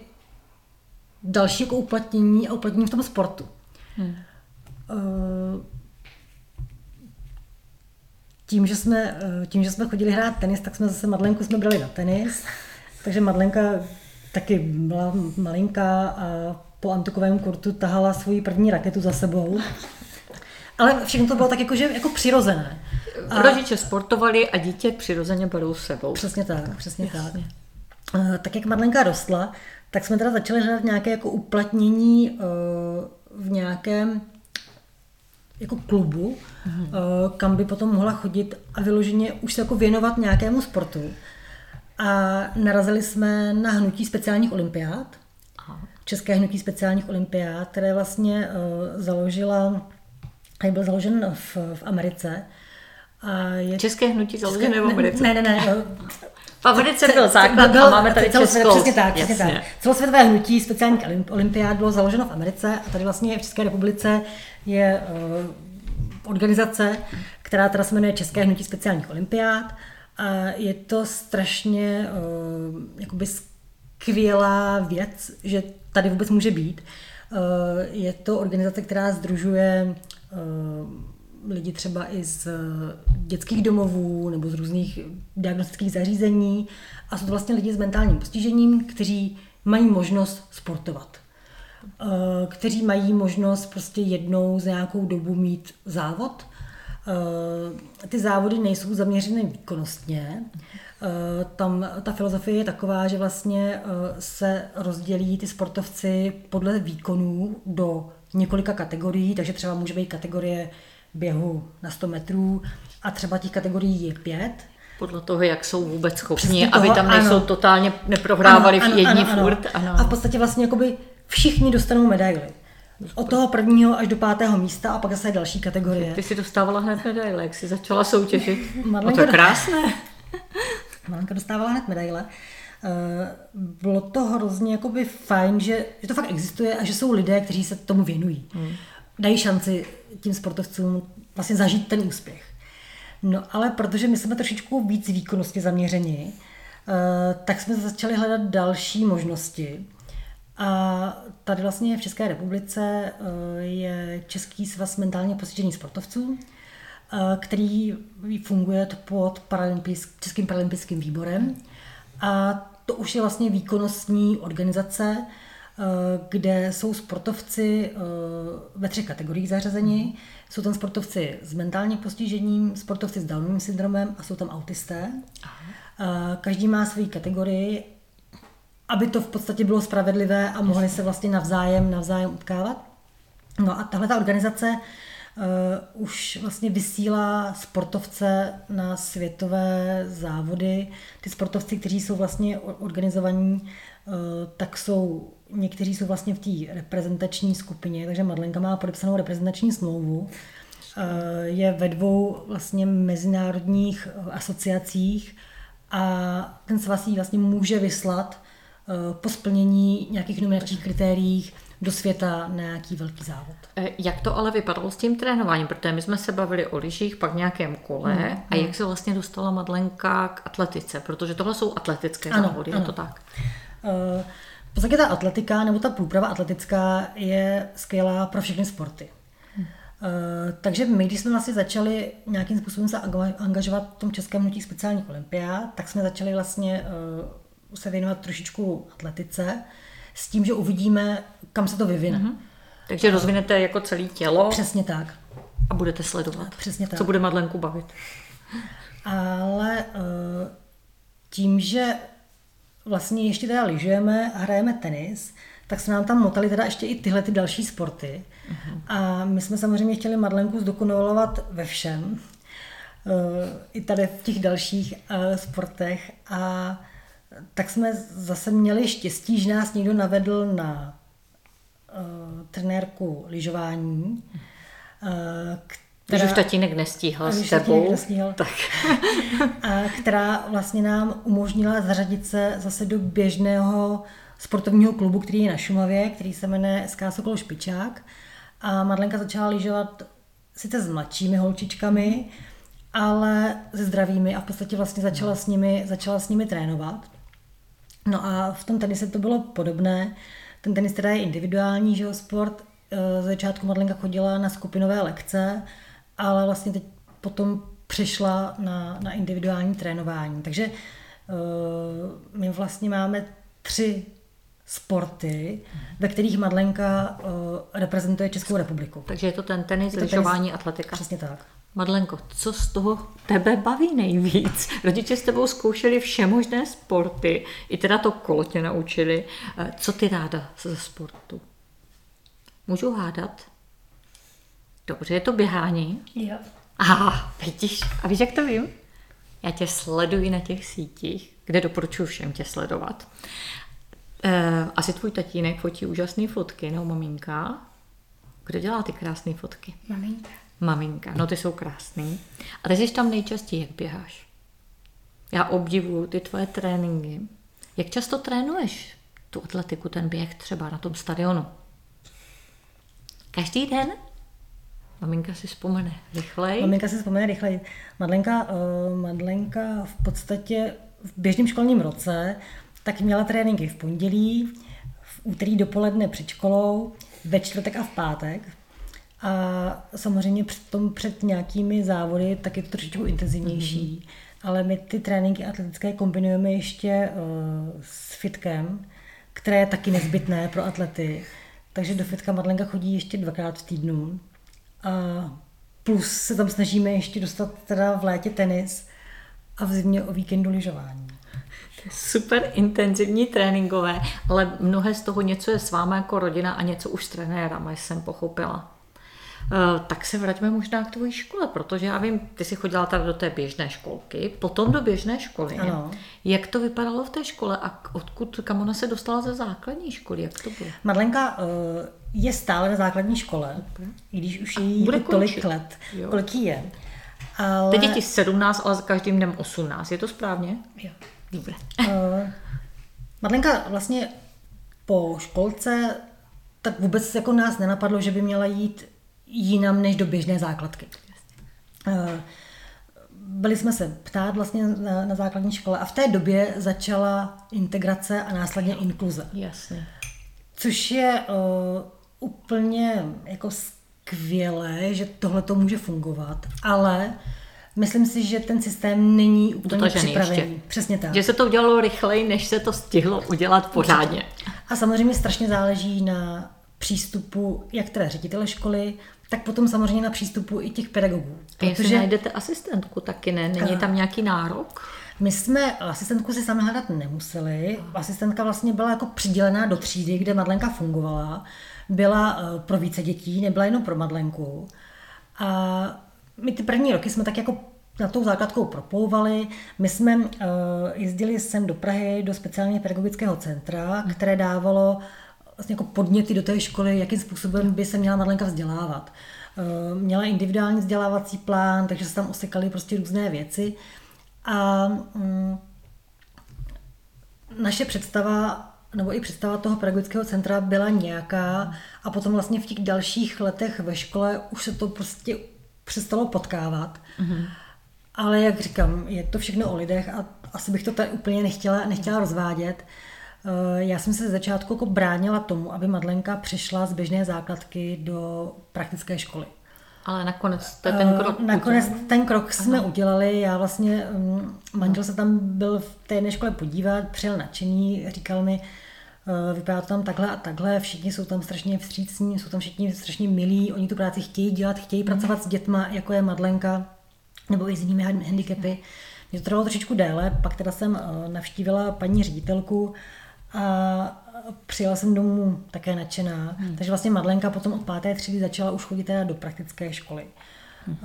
[SPEAKER 1] další jako uplatnění a uplatnění v tom sportu. Hmm. Uh, tím, že jsme, uh, tím, že jsme chodili hrát tenis, tak jsme zase Madlenku jsme brali na tenis. Takže Madlenka taky byla malinká a po antukovém kurtu tahala svoji první raketu za sebou. Ale všechno to bylo tak jako, že, jako přirozené.
[SPEAKER 2] A... Rodiče sportovali a dítě přirozeně berou s sebou.
[SPEAKER 1] Přesně tak, přesně Jasně. tak. Tak jak Madlenka rostla, tak jsme teda začali hledat nějaké jako uplatnění uh, v nějakém jako klubu, mm-hmm. kam by potom mohla chodit a vyloženě už se jako věnovat nějakému sportu. A narazili jsme na hnutí speciálních olympiád. České hnutí speciálních olympiád, které vlastně založila, a byl založen v, v Americe.
[SPEAKER 2] A je... České hnutí založené v Americe?
[SPEAKER 1] Ne, ne, ne.
[SPEAKER 2] V Americe byl základ byl, a máme tady Českou.
[SPEAKER 1] Přesně tak, přesně tak. Celosvětové hnutí speciálních olympiád bylo založeno v Americe a tady vlastně v České republice je uh, organizace, která teda se jmenuje České hnutí speciálních olympiád a je to strašně uh, jakoby skvělá věc, že tady vůbec může být. Uh, je to organizace, která združuje lidi třeba i z dětských domovů nebo z různých diagnostických zařízení a jsou to vlastně lidi s mentálním postižením, kteří mají možnost sportovat. Kteří mají možnost prostě jednou za nějakou dobu mít závod, Eh, ty závody nejsou zaměřeny výkonnostně. Eh, tam ta filozofie je taková, že vlastně eh, se rozdělí ty sportovci podle výkonů do několika kategorií, takže třeba může být kategorie běhu na 100 metrů a třeba těch kategorií je pět.
[SPEAKER 2] Podle toho, jak jsou vůbec schopni, toho, aby tam nejsou ano. totálně neprohrávali ano, ano, jedni ano, furt. Ano.
[SPEAKER 1] A v podstatě vlastně jakoby všichni dostanou medaily. Od toho prvního až do pátého místa a pak zase další kategorie.
[SPEAKER 2] Ty si dostávala hned medaile, jak jsi začala soutěžit. Madlenka, no to je krásné.
[SPEAKER 1] Malenka dostávala hned medaile. Eh, bylo to hrozně jakoby fajn, že, že to fakt existuje a že jsou lidé, kteří se tomu věnují. Hmm. Dají šanci tím sportovcům vlastně zažít ten úspěch. No ale protože my jsme trošičku víc výkonnostně zaměřeni, eh, tak jsme začali hledat další možnosti. A tady vlastně v České republice eh, je Český svaz mentálně postižených sportovců, který funguje pod paralympijsk, Českým paralympijským výborem. A to už je vlastně výkonnostní organizace, eh, kde jsou sportovci ve třech kategoriích zařazeni. Jsou tam sportovci s mentálním postižením, sportovci s Downovým syndromem a jsou tam autisté. Každý má svoji kategorii aby to v podstatě bylo spravedlivé a mohli se vlastně navzájem, navzájem utkávat. No a tahle ta organizace uh, už vlastně vysílá sportovce na světové závody. Ty sportovci, kteří jsou vlastně organizovaní, uh, tak jsou, někteří jsou vlastně v té reprezentační skupině, takže Madlenka má podepsanou reprezentační smlouvu. Uh, je ve dvou vlastně mezinárodních asociacích a ten svaz vlastně může vyslat Eh, po splnění nějakých nominačních kritériích do světa na nějaký velký závod.
[SPEAKER 2] Eh, jak to ale vypadalo s tím trénováním? Protože my jsme se bavili o lyžích, pak nějakém kole hmm, a jak se vlastně dostala Madlenka k atletice? Protože tohle jsou atletické ano, závody, ano. je to tak?
[SPEAKER 1] Uh, v podstatě ta atletika nebo ta průprava atletická je skvělá pro všechny sporty. Hmm. Uh, takže my, když jsme vlastně začali nějakým způsobem se angažovat v tom českém hnutí speciálních olympiád, tak jsme začali vlastně uh, se věnovat trošičku atletice, s tím, že uvidíme, kam se to vyvine. Mm-hmm.
[SPEAKER 2] Takže rozvinete jako celé tělo.
[SPEAKER 1] Přesně tak.
[SPEAKER 2] A budete sledovat,
[SPEAKER 1] Přesně tak.
[SPEAKER 2] co bude Madlenku bavit.
[SPEAKER 1] Ale uh, tím, že vlastně ještě teda lyžujeme a hrajeme tenis, tak se nám tam motali teda ještě i tyhle ty další sporty. Uh-huh. A my jsme samozřejmě chtěli Madlenku zdokonalovat ve všem, eh, i tady v těch dalších eh, sportech. A tak jsme zase měli štěstí, že nás někdo navedl na trenérku lyžování,
[SPEAKER 2] uh, která, Když už tatínek nestíhal s tebou.
[SPEAKER 1] Nestíhal, tak. a která vlastně nám umožnila zařadit se zase do běžného sportovního klubu, který je na Šumavě, který se jmenuje SK Sokol Špičák. A Madlenka začala lyžovat sice s mladšími holčičkami, ale se zdravými a v podstatě vlastně začala s nimi, začala s nimi trénovat. No a v tom tenise to bylo podobné. Ten tenis teda je individuální, že jo, sport. E, z začátku Madlenka chodila na skupinové lekce, ale vlastně teď potom přešla na, na individuální trénování. Takže uh, my vlastně máme tři sporty, ve kterých Madlenka uh, reprezentuje Českou republiku.
[SPEAKER 2] Takže je to ten tenis, lyžování, atletika.
[SPEAKER 1] Přesně tak.
[SPEAKER 2] Madlenko, co z toho tebe baví nejvíc? Rodiče s tebou zkoušeli všemožné sporty, i teda to kolo tě naučili. Eh, co ty ráda ze sportu? Můžu hádat? Dobře, je to běhání?
[SPEAKER 3] Jo.
[SPEAKER 2] Aha, vidíš. A víš, jak to vím? Já tě sleduji na těch sítích, kde doporučuji všem tě sledovat. E, asi tvůj tatínek fotí úžasné fotky, no maminka. Kdo dělá ty krásné fotky?
[SPEAKER 3] Maminka.
[SPEAKER 2] Maminka, no ty jsou krásný. A ty jsi tam nejčastěji, jak běháš. Já obdivuju ty tvoje tréninky. Jak často trénuješ tu atletiku, ten běh třeba na tom stadionu? Každý den? Maminka si vzpomene rychleji.
[SPEAKER 1] Maminka si vzpomene rychleji. Madlenka, uh, Madlenka v podstatě v běžném školním roce tak měla tréninky v pondělí, v úterý dopoledne před školou, ve čtvrtek a v pátek. A samozřejmě před, tom, před nějakými závody tak je to trošičku intenzivnější. Mm-hmm. Ale my ty tréninky atletické kombinujeme ještě uh, s fitkem, které je taky nezbytné pro atlety. Takže do fitka Madlenka chodí ještě dvakrát v týdnu. A plus se tam snažíme ještě dostat teda v létě tenis a v zimě o víkendu lyžování.
[SPEAKER 2] Super intenzivní tréninkové, ale mnohé z toho něco je s vámi jako rodina a něco už s trenérama, jsem pochopila. Uh, tak se vraťme možná k tvojí škole, protože já vím, ty jsi chodila tady do té běžné školky, potom do běžné školy.
[SPEAKER 1] Ano.
[SPEAKER 2] Jak to vypadalo v té škole a odkud, kam ona se dostala ze základní školy, jak to bylo?
[SPEAKER 1] Madlenka uh, je stále na základní škole, okay. i když už jí bude tolik končit. let, jo. kolik jí je.
[SPEAKER 2] Ale... Teď je ti 17, ale každým dnem 18, je to správně?
[SPEAKER 1] Jo.
[SPEAKER 2] Dobře.
[SPEAKER 1] Uh, Madlenka vlastně po školce tak vůbec jako nás nenapadlo, že by měla jít jinam než do běžné základky. Uh, byli jsme se ptát vlastně na, na základní škole a v té době začala integrace a následně inkluze.
[SPEAKER 2] Jasně.
[SPEAKER 1] Což je uh, úplně jako skvělé, že tohle to může fungovat, ale myslím si, že ten systém není úplně Dotažený připravený. Ještě. Přesně tak.
[SPEAKER 2] Že se to udělalo rychleji, než se to stihlo udělat pořádně.
[SPEAKER 1] A samozřejmě strašně záleží na přístupu jak teda ředitele školy, tak potom samozřejmě na přístupu i těch pedagogů.
[SPEAKER 2] A jestli najdete asistentku taky, ne? Není tam nějaký nárok?
[SPEAKER 1] My jsme asistentku si sami hledat nemuseli. Asistentka vlastně byla jako přidělená do třídy, kde Madlenka fungovala. Byla eh, pro více dětí, nebyla jenom pro Madlenku. A my ty první roky jsme tak jako na tou základkou proplouvali. My jsme uh, jezdili sem do Prahy do speciálně pedagogického centra, které dávalo vlastně jako podněty do té školy, jakým způsobem by se měla Madlenka vzdělávat. Uh, měla individuální vzdělávací plán, takže se tam osekaly prostě různé věci. A um, naše představa nebo i představa toho pedagogického centra byla nějaká a potom vlastně v těch dalších letech ve škole už se to prostě přestalo potkávat. Mm-hmm. Ale jak říkám, je to všechno o lidech a asi bych to tady úplně nechtěla, nechtěla rozvádět. Eh, já jsem se ze začátku jako bránila tomu, aby Madlenka přišla z běžné základky do praktické školy.
[SPEAKER 2] Ale nakonec to ten krok
[SPEAKER 1] Nakonec udělali? ten krok jsme Aha. udělali. Já vlastně, mm, manžel se tam byl v té jedné škole podívat, přijel nadšený, říkal mi, Eh, vypadá to tam takhle a takhle, všichni jsou tam strašně vstřícní, jsou tam všichni strašně milí, oni tu práci chtějí dělat, chtějí mm. pracovat s dětma, jako je Madlenka, nebo i s jinými handicapy. Mě to trvalo trošičku déle, pak teda jsem eh, navštívila paní ředitelku a přijela jsem domů také nadšená. Hmm. Takže vlastně Madlenka potom od páté třídy začala už chodit teda do praktické školy. Hmm.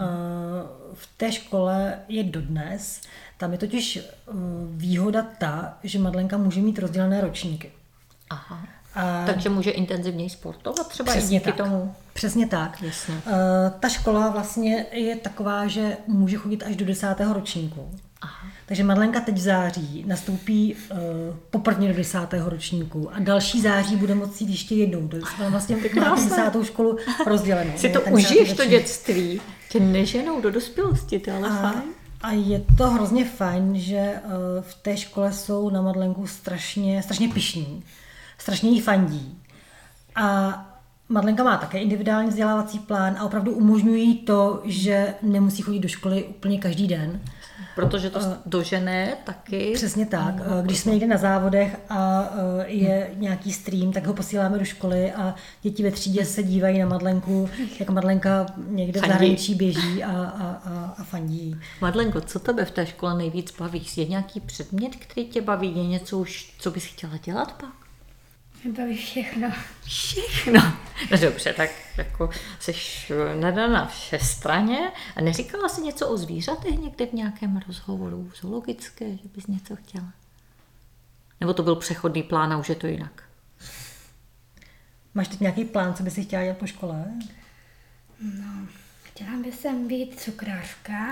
[SPEAKER 1] V té škole je dodnes. Tam je totiž výhoda ta, že Madlenka může mít rozdělené ročníky.
[SPEAKER 2] Aha. A... Takže může intenzivněji sportovat třeba
[SPEAKER 1] Přesně
[SPEAKER 2] i díky
[SPEAKER 1] tak.
[SPEAKER 2] tomu?
[SPEAKER 1] Přesně tak.
[SPEAKER 2] Jasně.
[SPEAKER 1] Uh, ta škola vlastně je taková, že může chodit až do desátého ročníku.
[SPEAKER 2] Aha.
[SPEAKER 1] Takže Madlenka teď v září nastoupí uh, poprvně do desátého ročníku a další září bude moci jít ještě jednou. To je vlastně tu desátou školu rozdělenou.
[SPEAKER 2] Si to užiješ, to dětství. Tě neženou do dospělosti, to je ale
[SPEAKER 1] A,
[SPEAKER 2] fajn.
[SPEAKER 1] a je to hrozně fajn, že eh, v té škole jsou na Madlenku strašně, strašně pišní, strašně jí fandí. A Madlenka má také individuální vzdělávací plán a opravdu umožňují jí to, že nemusí chodit do školy úplně každý den.
[SPEAKER 2] Protože to dožené taky.
[SPEAKER 1] Přesně tak. Když jsme někde na závodech a eh, je nějaký stream, tak ho posíláme do školy a děti ve třídě se dívají na Madlenku, jak Madlenka někde v zahraničí běží a, a, a, a fandí.
[SPEAKER 2] Madlenko, co tebe v té škole nejvíc baví? Je nějaký předmět, který tě baví? Je něco už, co bys chtěla dělat pak?
[SPEAKER 3] Mě baví všechno.
[SPEAKER 2] Všechno. No dobře, tak jako jsi nadaná všestraně a neříkala jsi něco o zvířatech někde v nějakém rozhovoru zoologické, že bys něco chtěla? Nebo to byl přechodný plán a už je to jinak?
[SPEAKER 1] Máš teď nějaký plán, co by si chtěla dělat po škole?
[SPEAKER 3] No, chtěla by jsem být cukrářka,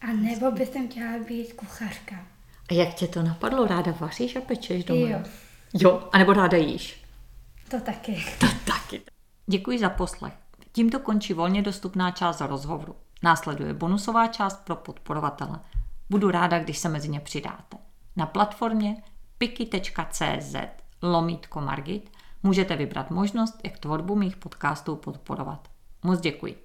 [SPEAKER 3] a nebo by jsem chtěla být kuchařka.
[SPEAKER 2] A jak tě to napadlo? Ráda vaříš a pečeš doma?
[SPEAKER 3] Jo.
[SPEAKER 2] Jo, anebo ráda jíš?
[SPEAKER 3] To taky.
[SPEAKER 2] To taky. Děkuji za poslech. Tímto končí volně dostupná část rozhovoru. Následuje bonusová část pro podporovatele. Budu ráda, když se mezi ně přidáte. Na platformě piki.cz lomítko Margit můžete vybrat možnost, jak tvorbu mých podcastů podporovat. Moc děkuji.